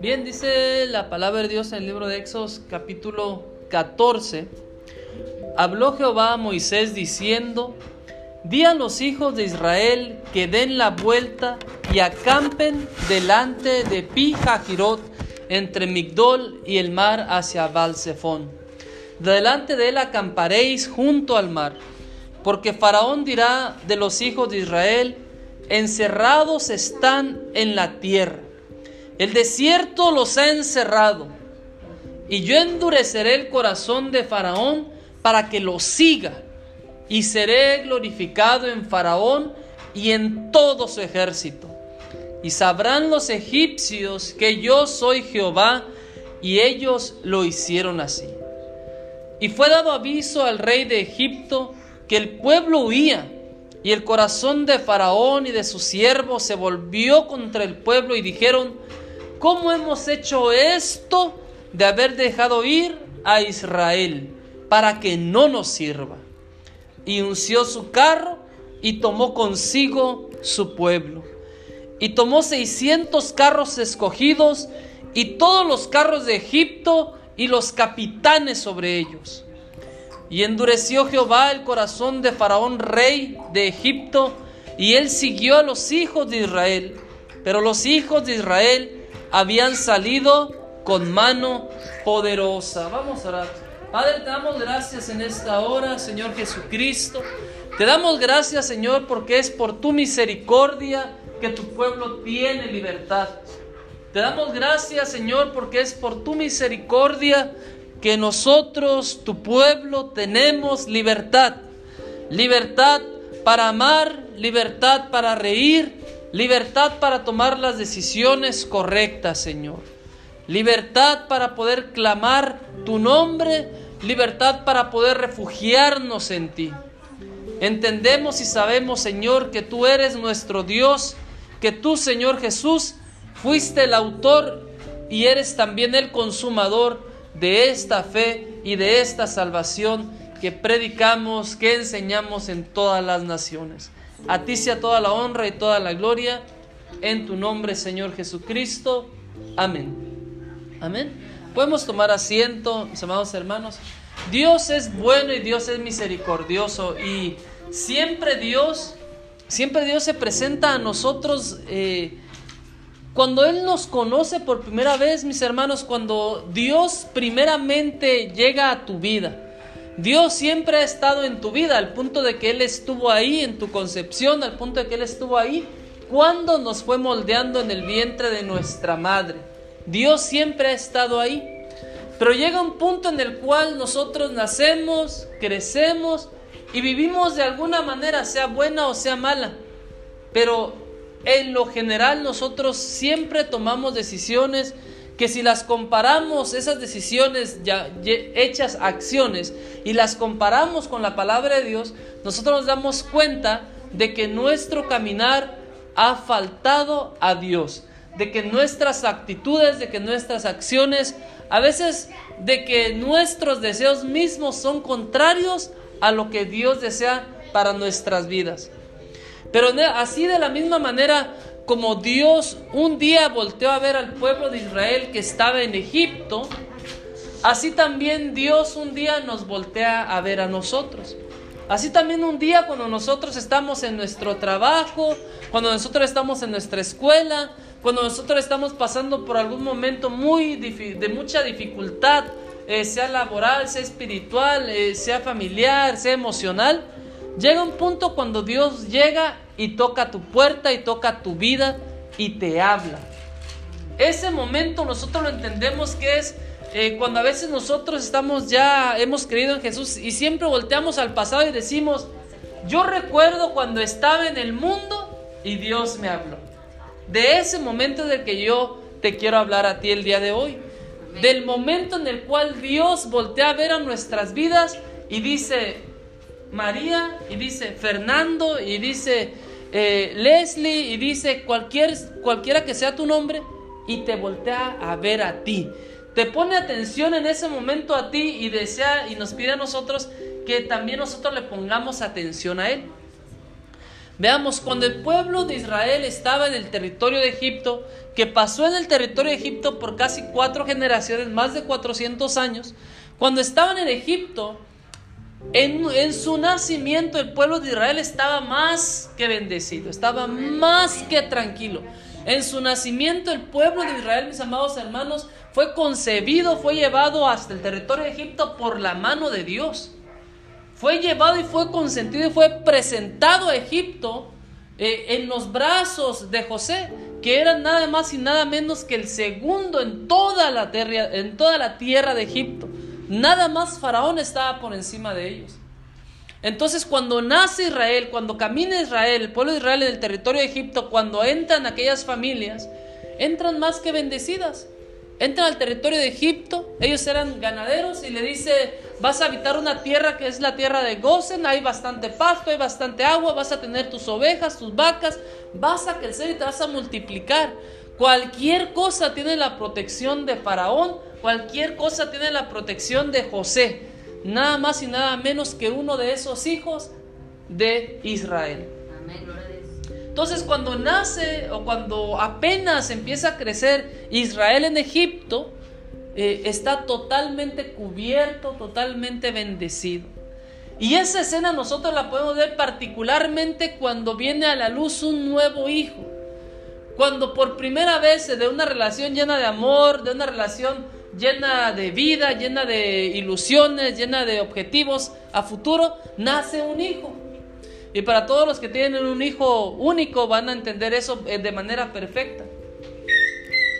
Bien, dice la palabra de Dios en el libro de Éxodos capítulo 14. Habló Jehová a Moisés diciendo, Di a los hijos de Israel que den la vuelta y acampen delante de Pi entre Migdol y el mar hacia Balsefón. Delante de él acamparéis junto al mar, porque Faraón dirá de los hijos de Israel, encerrados están en la tierra el desierto los ha encerrado. Y yo endureceré el corazón de Faraón para que lo siga. Y seré glorificado en Faraón y en todo su ejército. Y sabrán los egipcios que yo soy Jehová, y ellos lo hicieron así. Y fue dado aviso al rey de Egipto que el pueblo huía, y el corazón de Faraón y de sus siervos se volvió contra el pueblo y dijeron, ¿Cómo hemos hecho esto de haber dejado ir a Israel para que no nos sirva? Y unció su carro y tomó consigo su pueblo. Y tomó seiscientos carros escogidos y todos los carros de Egipto y los capitanes sobre ellos. Y endureció Jehová el corazón de Faraón, rey de Egipto, y él siguió a los hijos de Israel. Pero los hijos de Israel habían salido con mano poderosa. Vamos a orar. Padre, te damos gracias en esta hora, Señor Jesucristo. Te damos gracias, Señor, porque es por tu misericordia que tu pueblo tiene libertad. Te damos gracias, Señor, porque es por tu misericordia que nosotros, tu pueblo, tenemos libertad. Libertad para amar, libertad para reír, Libertad para tomar las decisiones correctas, Señor. Libertad para poder clamar tu nombre. Libertad para poder refugiarnos en ti. Entendemos y sabemos, Señor, que tú eres nuestro Dios, que tú, Señor Jesús, fuiste el autor y eres también el consumador de esta fe y de esta salvación que predicamos, que enseñamos en todas las naciones. A ti sea toda la honra y toda la gloria. En tu nombre, Señor Jesucristo. Amén. Amén. Podemos tomar asiento, mis amados hermanos. Dios es bueno y Dios es misericordioso. Y siempre Dios, siempre Dios se presenta a nosotros. Eh, cuando Él nos conoce por primera vez, mis hermanos, cuando Dios primeramente llega a tu vida. Dios siempre ha estado en tu vida, al punto de que Él estuvo ahí en tu concepción, al punto de que Él estuvo ahí cuando nos fue moldeando en el vientre de nuestra madre. Dios siempre ha estado ahí. Pero llega un punto en el cual nosotros nacemos, crecemos y vivimos de alguna manera, sea buena o sea mala. Pero en lo general nosotros siempre tomamos decisiones que si las comparamos, esas decisiones ya hechas acciones, y las comparamos con la palabra de Dios, nosotros nos damos cuenta de que nuestro caminar ha faltado a Dios, de que nuestras actitudes, de que nuestras acciones, a veces de que nuestros deseos mismos son contrarios a lo que Dios desea para nuestras vidas. Pero así de la misma manera como Dios un día volteó a ver al pueblo de Israel que estaba en Egipto, así también Dios un día nos voltea a ver a nosotros. Así también un día cuando nosotros estamos en nuestro trabajo, cuando nosotros estamos en nuestra escuela, cuando nosotros estamos pasando por algún momento muy de mucha dificultad, eh, sea laboral, sea espiritual, eh, sea familiar, sea emocional, llega un punto cuando Dios llega y toca tu puerta y toca tu vida y te habla. Ese momento nosotros lo entendemos que es eh, cuando a veces nosotros estamos ya, hemos creído en Jesús y siempre volteamos al pasado y decimos, yo recuerdo cuando estaba en el mundo y Dios me habló. De ese momento del que yo te quiero hablar a ti el día de hoy. Del momento en el cual Dios voltea a ver a nuestras vidas y dice, María, y dice Fernando, y dice eh, Leslie y dice cualquier, cualquiera que sea tu nombre y te voltea a ver a ti. Te pone atención en ese momento a ti y desea y nos pide a nosotros que también nosotros le pongamos atención a Él. Veamos, cuando el pueblo de Israel estaba en el territorio de Egipto, que pasó en el territorio de Egipto por casi cuatro generaciones, más de 400 años, cuando estaban en Egipto, en, su nacimiento el pueblo de Israel estaba más que bendecido, estaba más que tranquilo. En su nacimiento el pueblo de Israel, mis amados hermanos, fue concebido, fue llevado hasta el territorio de Egipto por la mano de Dios fue llevado y fue consentido y fue presentado a Egipto eh, en los brazos de José, que era nada más y nada menos que el segundo en toda la en toda la tierra de Egipto. Nada más Faraón estaba por encima de ellos. Entonces cuando nace Israel, cuando camina Israel, el pueblo de Israel en el territorio de Egipto, cuando entran aquellas familias, entran más que bendecidas. Entran al territorio de Egipto, ellos eran ganaderos y le dice, vas a habitar una tierra que es la tierra de Gozen, hay bastante pasto, hay bastante agua, vas a tener tus ovejas, tus vacas, vas a crecer y te vas a multiplicar. Cualquier cosa tiene la protección de Faraón, cualquier cosa tiene la protección de José, nada más y nada menos que uno de esos hijos de Israel. Entonces cuando nace o cuando apenas empieza a crecer Israel en Egipto, eh, está totalmente cubierto, totalmente bendecido. Y esa escena nosotros la podemos ver particularmente cuando viene a la luz un nuevo hijo. Cuando por primera vez de una relación llena de amor, de una relación llena de vida, llena de ilusiones, llena de objetivos a futuro, nace un hijo. Y para todos los que tienen un hijo único van a entender eso eh, de manera perfecta.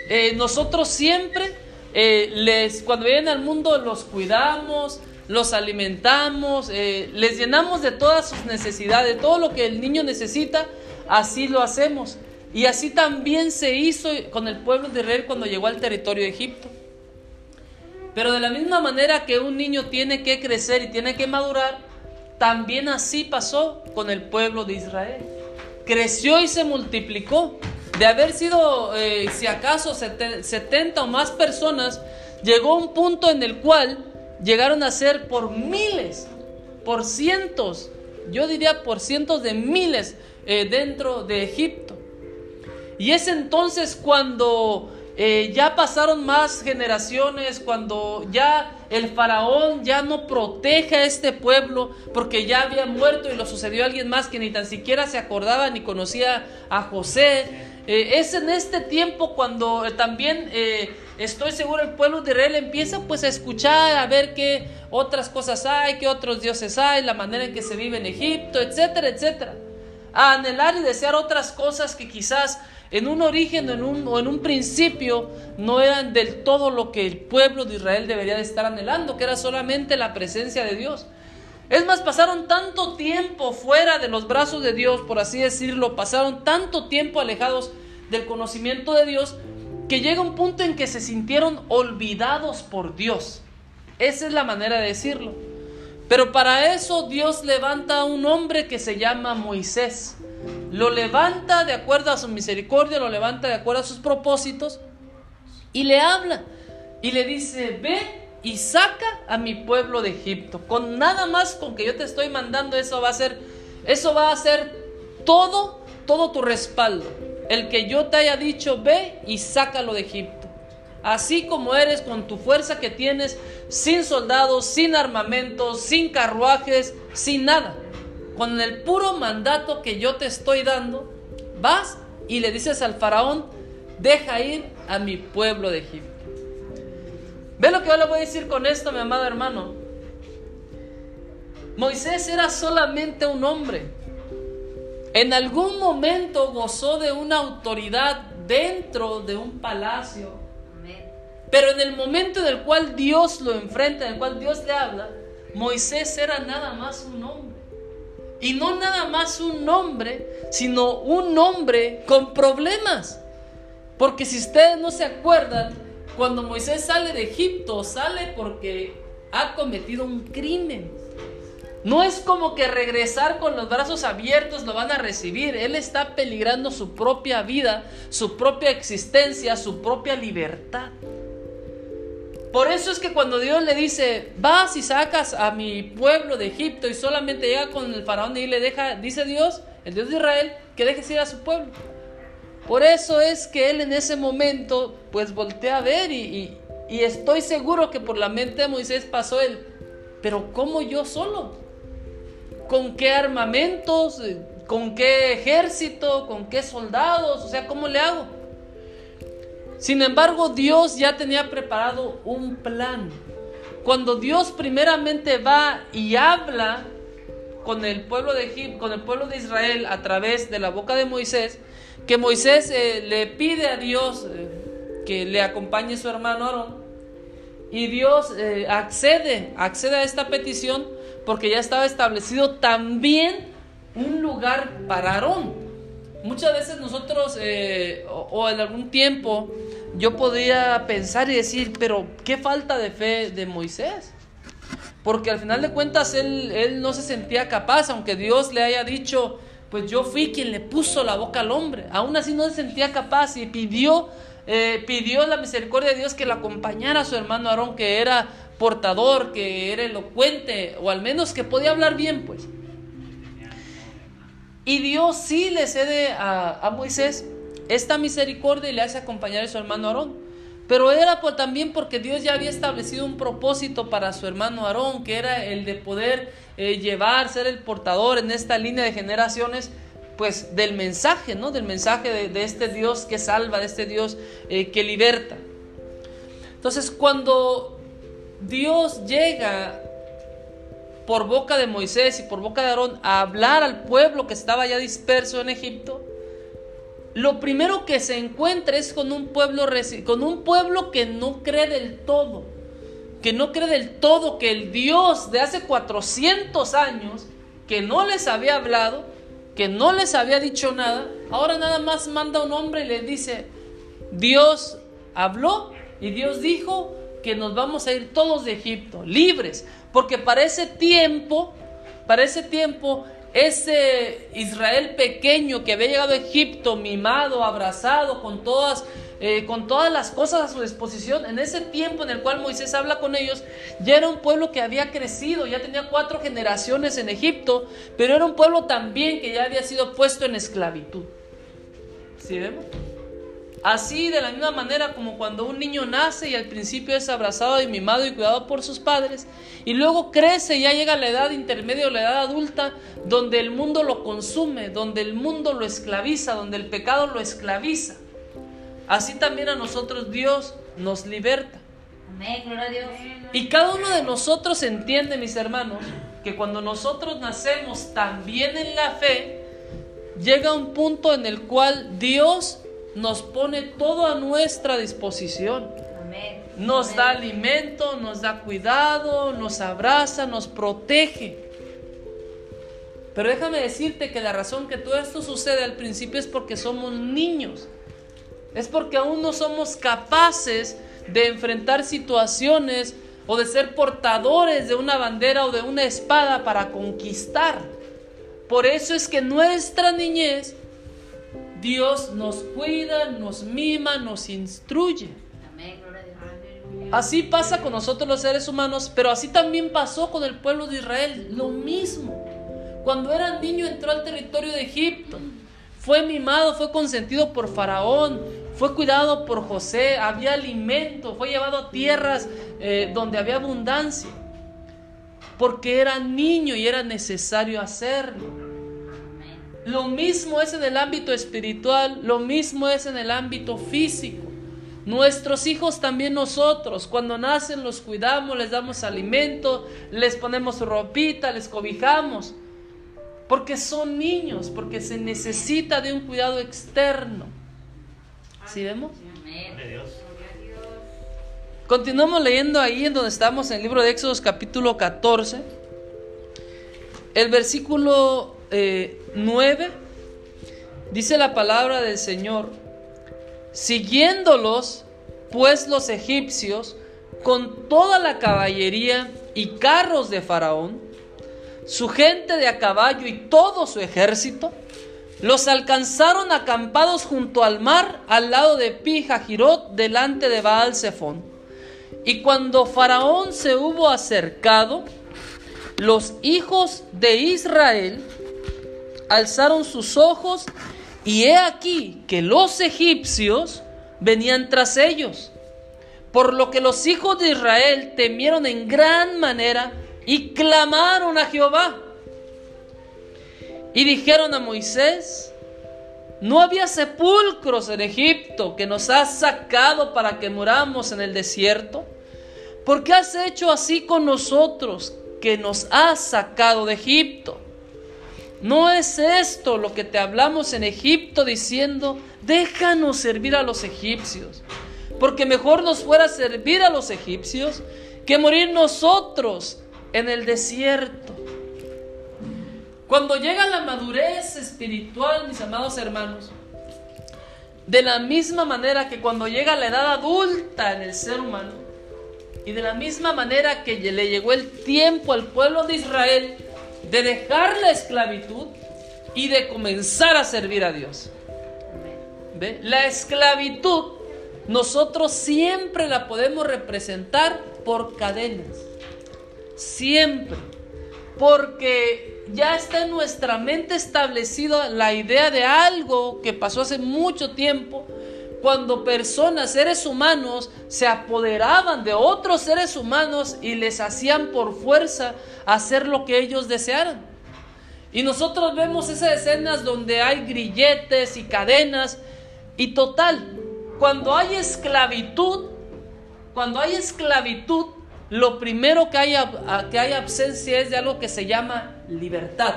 Eh, nosotros siempre, eh, les, cuando vienen al mundo, los cuidamos, los alimentamos, les llenamos de todas sus necesidades, de todo lo que el niño necesita, así lo hacemos. Y así también se hizo con el pueblo de Israel cuando llegó al territorio de Egipto. Pero de la misma manera que un niño tiene que crecer y tiene que madurar, también así pasó con el pueblo de Israel. Creció y se multiplicó. De haber sido, eh, si acaso, 70 o más personas, llegó un punto en el cual llegaron a ser por miles, por cientos, yo diría por cientos de miles eh, dentro de Egipto. Y es entonces cuando eh, ya pasaron más generaciones, cuando ya el faraón ya no protege a este pueblo porque ya había muerto y lo sucedió a alguien más que ni tan siquiera se acordaba ni conocía a José. Eh, es en este tiempo cuando eh, también estoy seguro el pueblo de Israel empieza pues a escuchar, a ver qué otras cosas hay, qué otros dioses hay, la manera en que se vive en Egipto, etcétera, etcétera. A anhelar y desear otras cosas que quizás en un origen en un, o en un principio no eran del todo lo que el pueblo de Israel debería de estar anhelando, que era solamente la presencia de Dios. Es más, pasaron tanto tiempo fuera de los brazos de Dios, por así decirlo, pasaron tanto tiempo alejados del conocimiento de Dios, que llega un punto en que se sintieron olvidados por Dios. Esa es la manera de decirlo. Pero para eso Dios levanta a un hombre que se llama Moisés lo levanta de acuerdo a su misericordia, lo levanta de acuerdo a sus propósitos y le habla y le dice, ve y saca a mi pueblo de Egipto. Con nada más con que yo te estoy mandando, eso va a ser, eso va a ser todo, todo tu respaldo. El que yo te haya dicho, ve y sácalo de Egipto. Así como eres con tu fuerza que tienes, sin soldados, sin armamento, sin carruajes, sin nada con el puro mandato que yo te estoy dando, vas y le dices al faraón, deja ir a mi pueblo de Egipto. ¿Ve lo que yo le voy a decir con esto, mi amado hermano? Moisés era solamente un hombre. En algún momento gozó de una autoridad dentro de un palacio. Pero en el momento en el cual Dios lo enfrenta, en el cual Dios le habla, Moisés era nada más un hombre. Y no nada más un nombre, sino un hombre con problemas. Porque si ustedes no se acuerdan, cuando Moisés sale de Egipto, sale porque ha cometido un crimen. No es como que regresar con los brazos abiertos lo van a recibir. Él está peligrando su propia vida, su propia existencia, su propia libertad. Por eso es que cuando Dios le dice, vas y sacas a mi pueblo de Egipto y solamente llega con el faraón y le deja, dice Dios, el Dios de Israel, que dejes ir a su pueblo. Por eso es que él en ese momento pues voltea a ver y, y estoy seguro que por la mente de Moisés pasó él, pero ¿cómo yo solo? ¿Con qué armamentos? ¿Con qué ejército? ¿Con qué soldados? O sea, ¿cómo le hago? Sin embargo, Dios ya tenía preparado un plan. Cuando Dios primeramente va y habla con el pueblo de Egipto, con el pueblo de Israel a través de la boca de Moisés, que Moisés eh, le pide a Dios eh, que le acompañe su hermano Aarón y Dios eh, accede, accede a esta petición porque ya estaba establecido también un lugar para Aarón. Muchas veces nosotros o en algún tiempo yo podría pensar y decir, pero qué falta de fe de Moisés. Porque al final de cuentas él, él no se sentía capaz, aunque Dios le haya dicho, pues yo fui quien le puso la boca al hombre. Aún así no se sentía capaz y pidió, eh, pidió la misericordia de Dios que le acompañara a su hermano Aarón, que era portador, que era elocuente, o al menos que podía hablar bien, pues. Y Dios sí le cede a, Moisés esta misericordia le hace acompañar a su hermano Aarón. Pero era también porque Dios ya había establecido un propósito para su hermano Aarón, que era el de poder eh, llevar, ser el portador en esta línea de generaciones, pues del mensaje, ¿no? Del mensaje de, este Dios que salva, de este Dios eh, que liberta. Entonces, cuando Dios llega por boca de Moisés y por boca de Aarón a hablar al pueblo que estaba ya disperso en Egipto, lo primero que se encuentra es con un pueblo, con un pueblo que no cree del todo, que no cree del todo que el Dios de hace 400 años, que no les había hablado, que no les había dicho nada, ahora nada más manda un hombre y les dice, Dios habló y Dios dijo que nos vamos a ir todos de Egipto, libres, porque para ese tiempo, para ese tiempo ese Israel pequeño que había llegado a Egipto, mimado, abrazado, con todas, eh, con todas las cosas a su disposición, en ese tiempo en el cual Moisés habla con ellos, ya era un pueblo que había crecido, ya tenía cuatro generaciones en Egipto, pero era un pueblo también que ya había sido puesto en esclavitud. ¿Sí vemos? Así de la misma manera como cuando un niño nace y al principio es abrazado y mimado y cuidado por sus padres, y luego crece y ya llega a la edad intermedia o la edad adulta, donde el mundo lo consume, donde el mundo lo esclaviza, donde el pecado lo esclaviza. Así también a nosotros Dios nos liberta. Amén, gloria a Dios. Y cada uno de nosotros entiende, mis hermanos, que cuando nosotros nacemos también en la fe, llega un punto en el cual Dios nos pone todo a nuestra disposición. Nos da alimento, nos da cuidado, nos abraza, nos protege. Pero déjame decirte que la razón que todo esto sucede al principio es porque somos niños. Es porque aún no somos capaces de enfrentar situaciones o de ser portadores de una bandera o de una espada para conquistar. Por eso es que nuestra niñez Dios nos cuida, nos mima, nos instruye. Así pasa con nosotros los seres humanos, pero así también pasó con el pueblo de Israel. Lo mismo. Cuando era niño entró al territorio de Egipto. Fue mimado, fue consentido por Faraón, fue cuidado por José, había alimento, fue llevado a tierras eh, donde había abundancia. Porque era niño y era necesario hacerlo. Lo mismo es en el ámbito espiritual, lo mismo es en el ámbito físico. Nuestros hijos también nosotros, cuando nacen los cuidamos, les damos alimento, les ponemos ropita, les cobijamos, porque son niños, porque se necesita de un cuidado externo. ¿Sí vemos? Continuamos leyendo ahí en donde estamos en el libro de Éxodos capítulo 14. El versículo 9 eh, dice la palabra del Señor, siguiéndolos pues los egipcios con toda la caballería y carros de Faraón, su gente de a caballo y todo su ejército, los alcanzaron acampados junto al mar, al lado de Pijajirot, delante de Baal Zephón. Y cuando Faraón se hubo acercado, los hijos de Israel alzaron sus ojos y he aquí que los egipcios venían tras ellos. Por lo que los hijos de Israel temieron en gran manera y clamaron a Jehová. Y dijeron a Moisés, no había sepulcros en Egipto que nos has sacado para que muramos en el desierto. ¿Por qué has hecho así con nosotros que nos has sacado de Egipto? ¿No es esto lo que te hablamos en Egipto diciendo, déjanos servir a los egipcios? Porque mejor nos fuera servir a los egipcios que morir nosotros en el desierto. Cuando llega la madurez espiritual, mis amados hermanos, de la misma manera que cuando llega la edad adulta en el ser humano, y de la misma manera que le llegó el tiempo al pueblo de Israel de dejar la esclavitud y de comenzar a servir a Dios. ¿Ve? La esclavitud nosotros siempre la podemos representar por cadenas. Siempre. Porque ya está en nuestra mente establecida la idea de algo que pasó hace mucho tiempo, cuando personas, seres humanos, se apoderaban de otros seres humanos y les hacían por fuerza hacer lo que ellos desearan. Y nosotros vemos esas escenas donde hay grilletes y cadenas y total, cuando hay esclavitud, cuando hay esclavitud, lo primero que hay, que hay absencia es de algo que se llama libertad.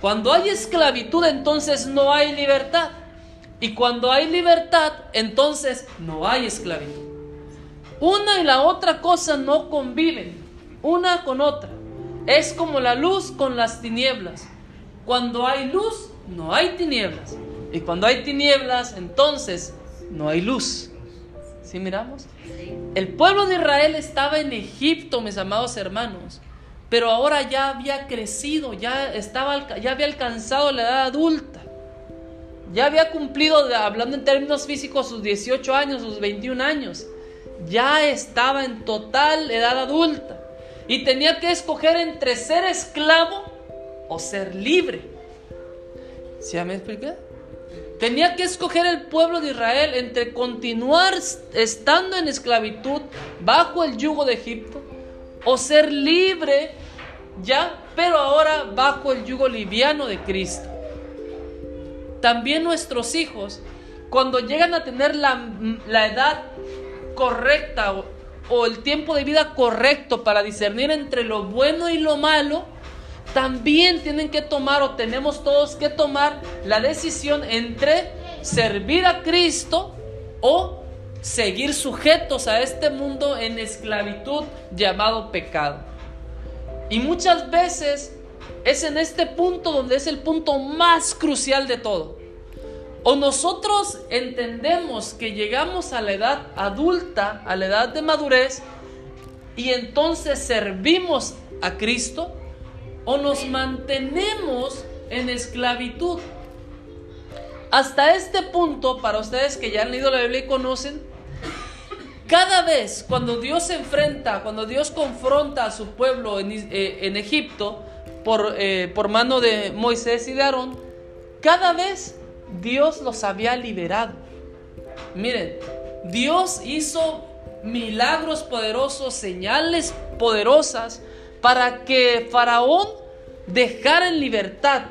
Cuando hay esclavitud, entonces no hay libertad. Y cuando hay libertad, entonces no hay esclavitud. Una y la otra cosa no conviven, una con otra. Es como la luz con las tinieblas. Cuando hay luz, no hay tinieblas. Y cuando hay tinieblas, entonces no hay luz. ¿Sí miramos? El pueblo de Israel estaba en Egipto, mis amados hermanos pero ahora ya había crecido, ya, estaba, ya había alcanzado la edad adulta. Ya había cumplido, hablando en términos físicos, sus 18 años, sus 21 años. Ya estaba en total edad adulta. Y tenía que escoger entre ser esclavo o ser libre. ¿Sí me expliqué? Tenía que escoger el pueblo de Israel entre continuar estando en esclavitud bajo el yugo de Egipto o ser libre ya, pero ahora bajo el yugo liviano de Cristo. También nuestros hijos, cuando llegan a tener la, edad correcta o, el tiempo de vida correcto para discernir entre lo bueno y lo malo, también tienen que tomar o tenemos todos que tomar la decisión entre servir a Cristo o seguir sujetos a este mundo en esclavitud llamado pecado. Y muchas veces es en este punto donde es el punto más crucial de todo. O nosotros entendemos que llegamos a la edad adulta, a la edad de madurez, y entonces servimos a Cristo, o nos mantenemos en esclavitud. Hasta este punto, para ustedes que ya han leído la Biblia y conocen, cada vez cuando Dios se enfrenta, cuando Dios confronta a su pueblo en, eh, Egipto por, eh, por mano de Moisés y de Aarón, cada vez Dios los había liberado. Miren, Dios hizo milagros poderosos, señales poderosas para que Faraón dejara en libertad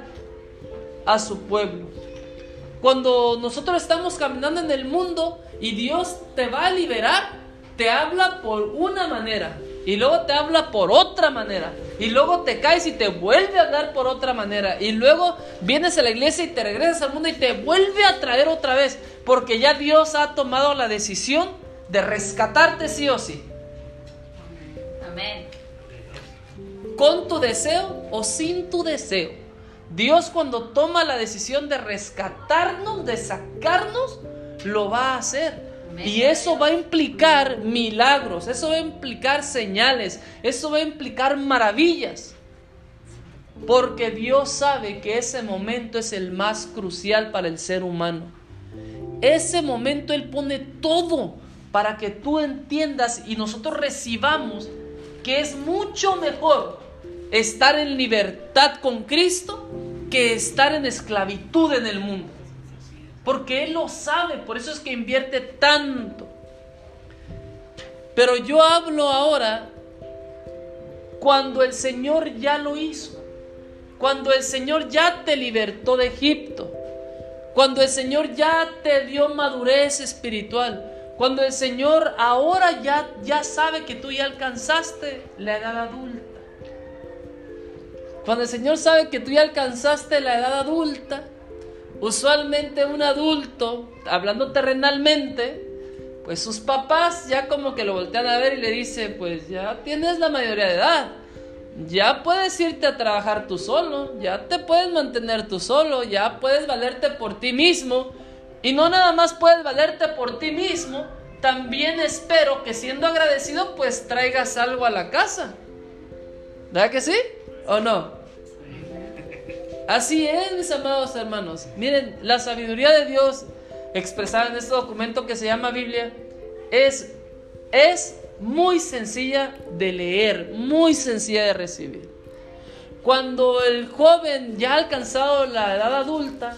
a su pueblo. Cuando nosotros estamos caminando en el mundo, y Dios te va a liberar, te habla por una manera y luego te habla por otra manera y luego te caes y te vuelve a hablar por otra manera y luego vienes a la iglesia y te regresas al mundo y te vuelve a traer otra vez porque ya Dios ha tomado la decisión de rescatarte sí o sí. Amén. Con tu deseo o sin tu deseo. Dios cuando toma la decisión de rescatarnos, de sacarnos, lo va a hacer. Y eso va a implicar milagros, eso va a implicar señales, eso va a implicar maravillas. Porque Dios sabe que ese momento es el más crucial para el ser humano. Ese momento Él pone todo para que tú entiendas y nosotros recibamos que es mucho mejor estar en libertad con Cristo que estar en esclavitud en el mundo. Porque Él lo sabe, por eso es que invierte tanto. Pero yo hablo ahora cuando el Señor ya lo hizo. Cuando el Señor ya te libertó de Egipto. Cuando el Señor ya te dio madurez espiritual. Cuando el Señor ahora ya, ya sabe que tú ya alcanzaste la edad adulta. Cuando el Señor sabe que tú ya alcanzaste la edad adulta, usualmente un adulto, hablando terrenalmente, pues sus papás ya como que lo voltean a ver y le dicen, pues ya tienes la mayoría de edad, ya puedes irte a trabajar tú solo, ya te puedes mantener tú solo, ya puedes valerte por ti mismo. Y no nada más puedes valerte por ti mismo, también espero que siendo agradecido pues traigas algo a la casa. ¿Verdad que sí? ¿O no? Así es, mis amados hermanos. Miren, la sabiduría de Dios expresada en este documento que se llama Biblia es, es muy sencilla de leer, muy sencilla de recibir. Cuando el joven ya ha alcanzado la edad adulta,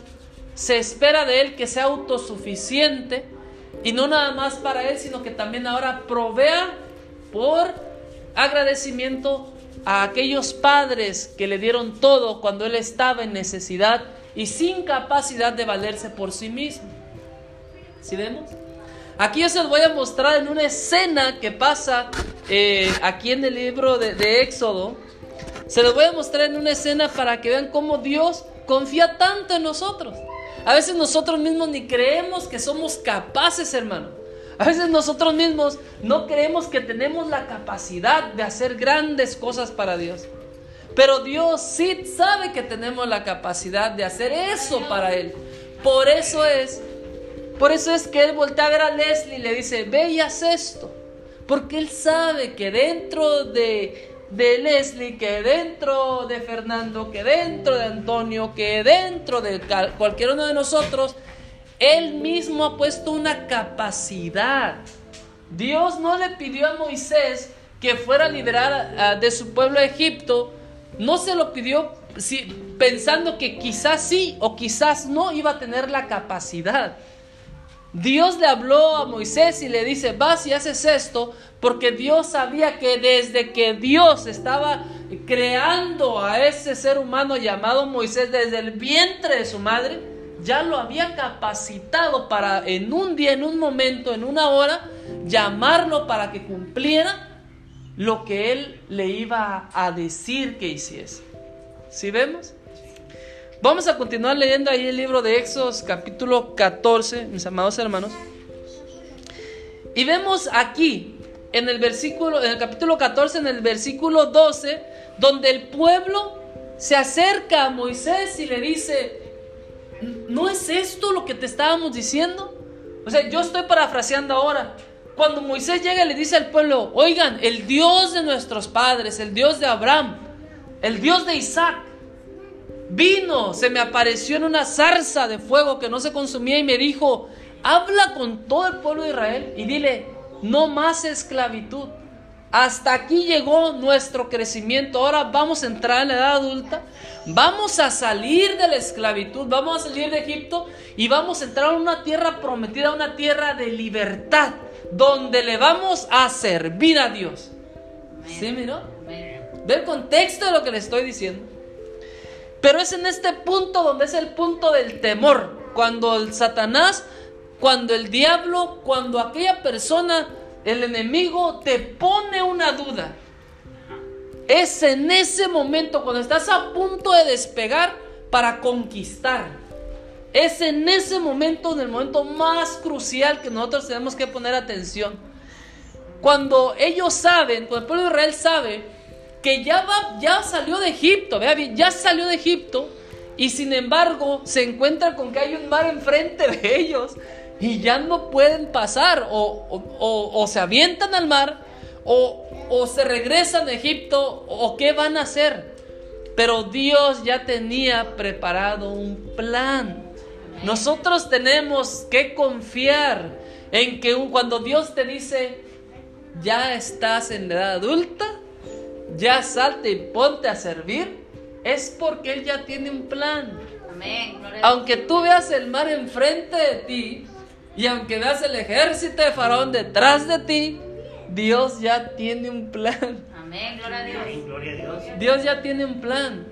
se espera de él que sea autosuficiente y no nada más para él, sino que también ahora provea por agradecimiento a aquellos padres que le dieron todo cuando él estaba en necesidad y sin capacidad de valerse por sí mismo. ¿Sí vemos? Aquí yo se los voy a mostrar en una escena que pasa eh, aquí en el libro de, de Éxodo. Se los voy a mostrar en una escena para que vean cómo Dios confía tanto en nosotros. A veces nosotros mismos ni creemos que somos capaces, hermano. A veces nosotros mismos no creemos que tenemos la capacidad de hacer grandes cosas para Dios. Pero Dios sí sabe que tenemos la capacidad de hacer eso para Él. Por eso es, por eso es que Él voltea a ver a Leslie y le dice, ve y haz esto. Porque Él sabe que dentro de, de Leslie, que dentro de Fernando, que dentro de Antonio, que dentro de cualquier uno de nosotros, él mismo ha puesto una capacidad. Dios no le pidió a Moisés que fuera a liberar de su pueblo a Egipto. No se lo pidió pensando que quizás sí o quizás no iba a tener la capacidad. Dios le habló a Moisés y le dice, vas y haces esto, porque Dios sabía que desde que Dios estaba creando a ese ser humano llamado Moisés desde el vientre de su madre, ya lo había capacitado para en un día, en un momento, en una hora, llamarlo para que cumpliera lo que él le iba a decir que hiciese. ¿Sí vemos? Vamos a continuar leyendo ahí el libro de Éxodos capítulo 14, mis amados hermanos. Y vemos aquí en el versículo en el capítulo 14 en el versículo 12 donde el pueblo se acerca a Moisés y le dice, ¿no es esto lo que te estábamos diciendo? O sea, yo estoy parafraseando ahora. Cuando Moisés llega y le dice al pueblo, oigan, el Dios de nuestros padres, el Dios de Abraham, el Dios de Isaac, vino, se me apareció en una zarza de fuego que no se consumía y me dijo, habla con todo el pueblo de Israel y dile, no más esclavitud. Hasta aquí llegó nuestro crecimiento. Ahora vamos a entrar en la edad adulta. Vamos a salir de la esclavitud. Vamos a salir de Egipto y vamos a entrar en una tierra prometida, una tierra de libertad, donde le vamos a servir a Dios. ¿Sí, miró? Ve el contexto de lo que le estoy diciendo. Pero es en este punto donde es el punto del temor. Cuando el Satanás, cuando el diablo, cuando aquella persona el enemigo te pone una duda. Es en ese momento cuando estás a punto de despegar para conquistar. Es en ese momento, en el momento más crucial que nosotros tenemos que poner atención. Cuando ellos saben, cuando el pueblo de Israel sabe que ya, va, ya salió de Egipto, vea bien, ya salió de Egipto y sin embargo se encuentra con que hay un mar enfrente de ellos y ya no pueden pasar o, se avientan al mar o, o se regresan a Egipto o qué van a hacer. Pero Dios ya tenía preparado un plan. Nosotros tenemos que confiar en que cuando Dios te dice, ya estás en edad adulta, ya salte y ponte a servir, es porque Él ya tiene un plan. Amén. Aunque tú veas el mar enfrente de ti y aunque veas el ejército de Faraón detrás de ti, Dios ya tiene un plan. Amén. Gloria a Dios. Amén, Gloria a Dios. Dios ya tiene un plan.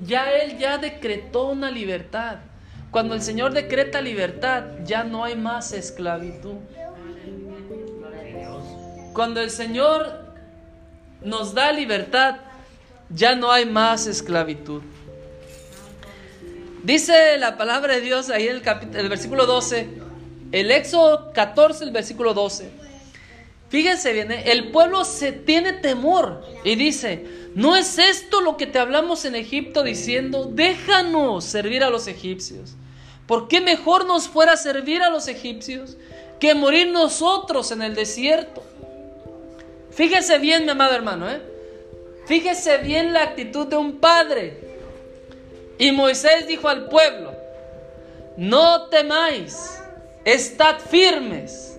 Ya Él ya decretó una libertad. Cuando el Señor decreta libertad, ya no hay más esclavitud. Cuando el Señor nos da libertad, ya no hay más esclavitud. Dice la palabra de Dios ahí en el, el versículo 12, el Éxodo 14, el versículo 12. Fíjense bien, ¿eh? el pueblo se tiene temor y dice, ¿no es esto lo que te hablamos en Egipto diciendo, déjanos servir a los egipcios? ¿Por qué mejor nos fuera servir a los egipcios que morir nosotros en el desierto? Fíjese bien, mi amado hermano, ¿eh? Fíjese bien la actitud de un padre. Y Moisés dijo al pueblo, no temáis, estad firmes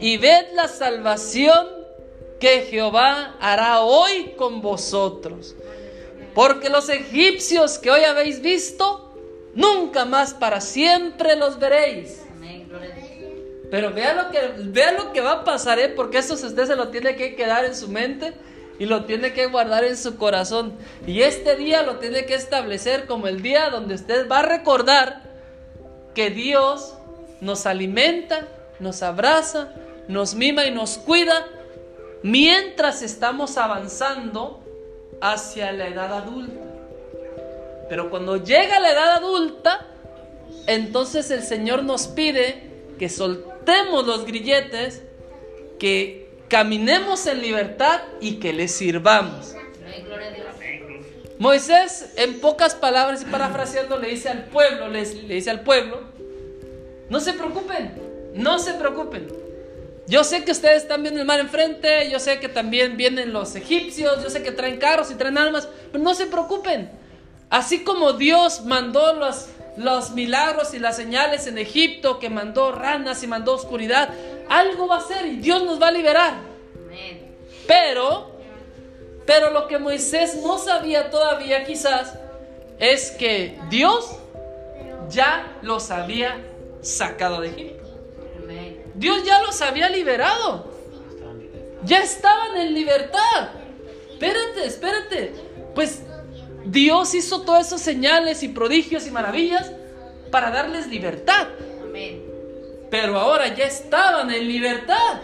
y ved la salvación que Jehová hará hoy con vosotros. Porque los egipcios que hoy habéis visto, nunca más para siempre los veréis. Pero vea lo que, vea lo que va a pasar, ¿eh? porque eso usted se lo tiene que quedar en su mente y lo tiene que guardar en su corazón. Y este día lo tiene que establecer como el día donde usted va a recordar que Dios nos alimenta, nos abraza, nos mima y nos cuida mientras estamos avanzando hacia la edad adulta. Pero cuando llega la edad adulta, entonces el Señor nos pide que soltemos los grilletes, que caminemos en libertad y que le sirvamos. Moisés, en pocas palabras y parafraseando, le dice al pueblo, les- le dice al pueblo, no se preocupen, no se preocupen. Yo sé que ustedes están viendo el mar enfrente, yo sé que también vienen los egipcios, yo sé que traen carros y traen armas, pero no se preocupen. Así como Dios mandó los, los milagros y las señales en Egipto, que mandó ranas y mandó oscuridad, algo va a ser y Dios nos va a liberar. Pero, pero lo que Moisés no sabía todavía quizás es que Dios ya los había sacado de Egipto. Dios ya los había liberado. Ya estaban en libertad. Espérate, espérate. Pues Dios hizo todas esas señales y prodigios y maravillas para darles libertad. Pero ahora ya estaban en libertad.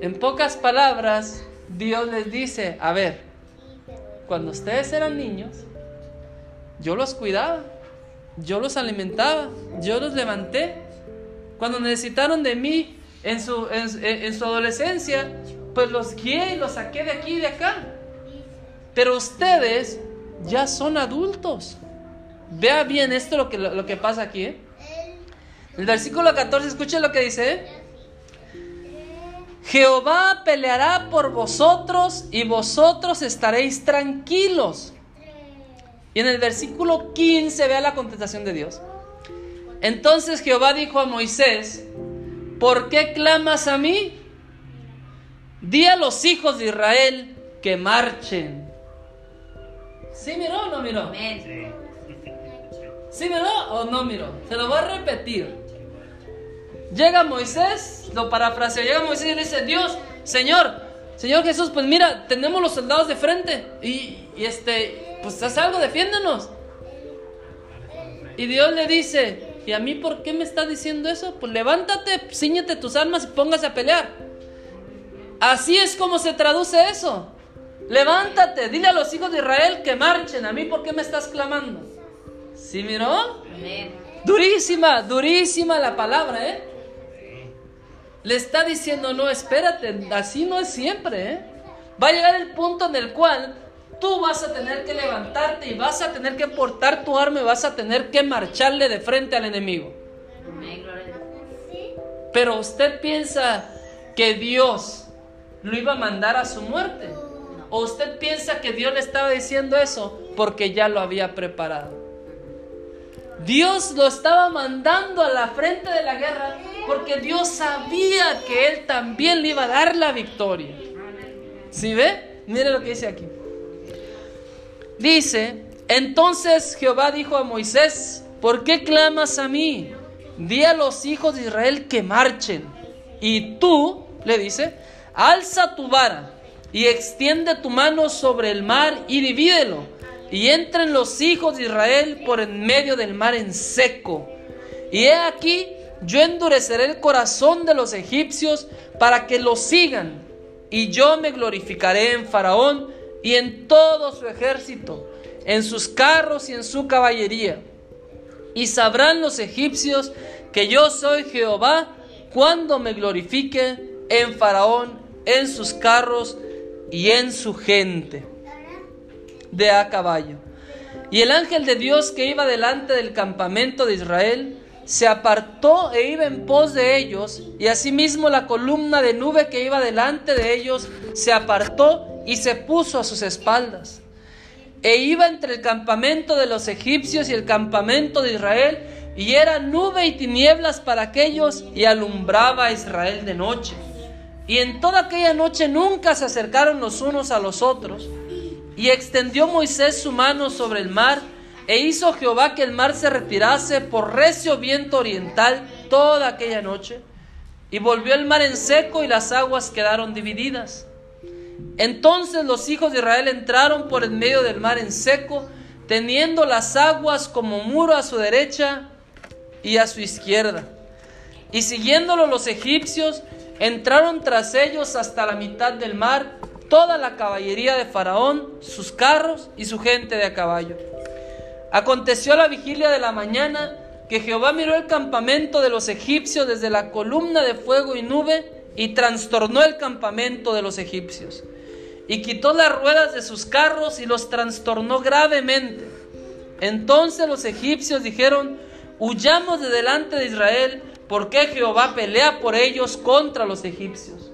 En pocas palabras, Dios les dice, a ver, cuando ustedes eran niños, yo los cuidaba, yo los alimentaba, yo los levanté. Cuando necesitaron de mí en su, en, su adolescencia, pues los guié y los saqué de aquí y de acá. Pero ustedes ya son adultos. Vea bien esto lo que, lo que pasa aquí. ¿eh? El versículo 14, escuchen lo que dice. ¿eh? Jehová peleará por vosotros y vosotros estaréis tranquilos. Y en el versículo 15 vea la contestación de Dios. Entonces Jehová dijo a Moisés, ¿por qué clamas a mí? Di a los hijos de Israel que marchen. ¿Sí miró o no miró? Amén. ¿Sí miró o no miró? Se lo voy a repetir. Llega Moisés, lo parafraseo, llega Moisés y le dice, Dios, Señor, Señor Jesús, pues mira, tenemos los soldados de frente y, y este, pues haz algo, defiéndanos. Y Dios le dice, ¿y a mí por qué me estás diciendo eso? Pues levántate, ciñete tus armas y póngase a pelear. Así es como se traduce eso. Levántate, dile a los hijos de Israel que marchen. ¿A mí por qué me estás clamando? ¿Sí miró? Durísima, durísima la palabra, ¿eh? Le está diciendo, no, espérate, así no es siempre, ¿eh? Va a llegar el punto en el cual tú vas a tener que levantarte y vas a tener que portar tu arma y vas a tener que marcharle de frente al enemigo. Pero usted piensa que Dios lo iba a mandar a su muerte. ¿O usted piensa que Dios le estaba diciendo eso porque ya lo había preparado? Dios lo estaba mandando a la frente de la guerra porque Dios sabía que Él también le iba a dar la victoria. ¿Sí ve? Mire lo que dice aquí. Dice, entonces Jehová dijo a Moisés, ¿por qué clamas a mí? Di a los hijos de Israel que marchen. Y tú, le dice, alza tu vara y extiende tu mano sobre el mar y divídelo. Y entren los hijos de Israel por en medio del mar en seco. Y he aquí, yo endureceré el corazón de los egipcios para que los sigan. Y yo me glorificaré en Faraón y en todo su ejército, en sus carros y en su caballería. Y sabrán los egipcios que yo soy Jehová cuando me glorifique en Faraón, en sus carros y en su gente de a caballo. Y el ángel de Dios que iba delante del campamento de Israel se apartó e iba en pos de ellos, y asimismo la columna de nube que iba delante de ellos se apartó y se puso a sus espaldas. E iba entre el campamento de los egipcios y el campamento de Israel, y era nube y tinieblas para aquellos, y alumbraba a Israel de noche. Y en toda aquella noche nunca se acercaron los unos a los otros. Y extendió Moisés su mano sobre el mar, e hizo Jehová que el mar se retirase por recio viento oriental toda aquella noche. Y volvió el mar en seco y las aguas quedaron divididas. Entonces los hijos de Israel entraron por en medio del mar en seco, teniendo las aguas como muro a su derecha y a su izquierda. Y siguiéndolo los egipcios, entraron tras ellos hasta la mitad del mar, toda la caballería de Faraón, sus carros y su gente de a caballo. Aconteció la vigilia de la mañana que Jehová miró el campamento de los egipcios desde la columna de fuego y nube y trastornó el campamento de los egipcios. Y quitó las ruedas de sus carros y los trastornó gravemente. Entonces los egipcios dijeron, huyamos de delante de Israel, porque Jehová pelea por ellos contra los egipcios.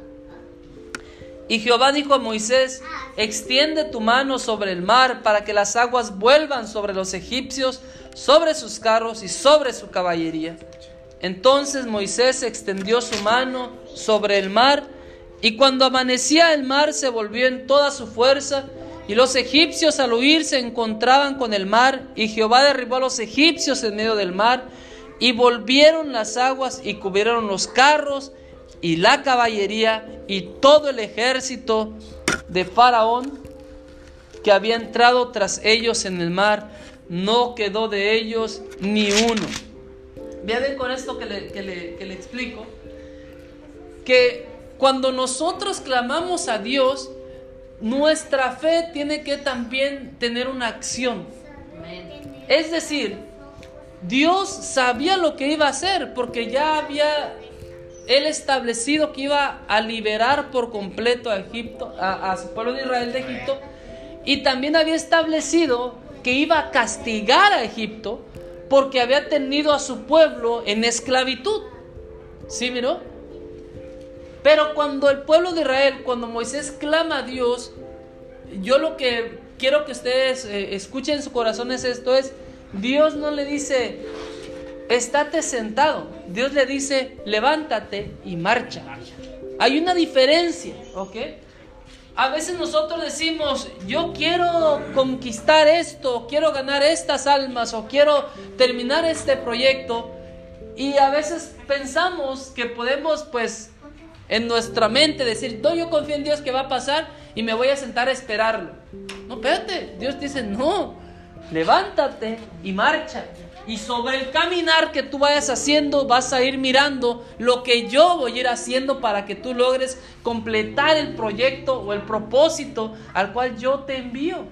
Y Jehová dijo a Moisés, extiende tu mano sobre el mar para que las aguas vuelvan sobre los egipcios, sobre sus carros y sobre su caballería. Entonces Moisés extendió su mano sobre el mar, y cuando amanecía el mar se volvió en toda su fuerza, y los egipcios al huir se encontraban con el mar, y Jehová derribó a los egipcios en medio del mar, y volvieron las aguas y cubrieron los carros y la caballería y todo el ejército de Faraón que había entrado tras ellos en el mar, no quedó de ellos ni uno. Vean con esto que le, que le, que le explico, que cuando nosotros clamamos a Dios, nuestra fe tiene que también tener una acción. Es decir, Dios sabía lo que iba a hacer porque ya había él establecido que iba a liberar por completo a Egipto, a, su pueblo de Israel de Egipto, y también había establecido que iba a castigar a Egipto porque había tenido a su pueblo en esclavitud. ¿Sí, miró? Pero cuando el pueblo de Israel, cuando Moisés clama a Dios, yo lo que quiero que ustedes eh, escuchen en su corazón es esto, es, Dios no le dice, estate sentado, Dios le dice, levántate y marcha. Hay una diferencia, ¿ok? A veces nosotros decimos, yo quiero conquistar esto, quiero ganar estas almas o quiero terminar este proyecto. Y a veces pensamos que podemos pues en nuestra mente decir, no, yo confío en Dios que va a pasar y me voy a sentar a esperarlo. No, espérate, Dios dice, no, levántate y marcha. Y sobre el caminar que tú vayas haciendo, vas a ir mirando lo que yo voy a ir haciendo para que tú logres completar el proyecto o el propósito al cual yo te envío.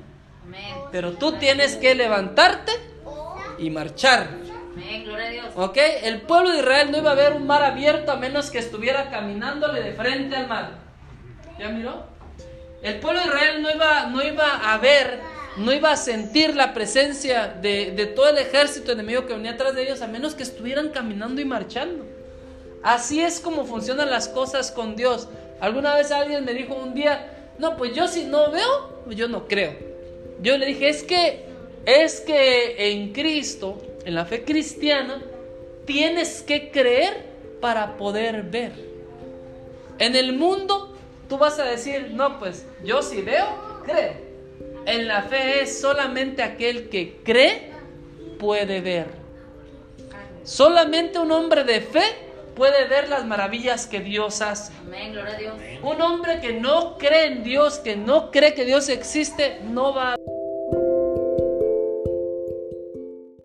Pero tú tienes que levantarte y marchar. ¿Ok? El pueblo de Israel no iba a ver un mar abierto a menos que estuviera caminándole de frente al mar. ¿Ya miró? El pueblo de Israel no iba, no iba a ver no iba a sentir la presencia de, de, todo el ejército enemigo que venía atrás de ellos a menos que estuvieran caminando y marchando. Así es como funcionan las cosas con Dios. Alguna vez alguien me dijo un día, no, pues yo si no veo, yo no creo. Yo le dije, es que, es que en Cristo, en la fe cristiana, tienes que creer para poder ver. En el mundo, tú vas a decir, no, pues yo si veo, creo. En la fe es solamente aquel que cree puede ver. Solamente un hombre de fe puede ver las maravillas que Dios hace. Amén, gloria a Dios. Un hombre que no cree en Dios, que no cree que Dios existe, no va a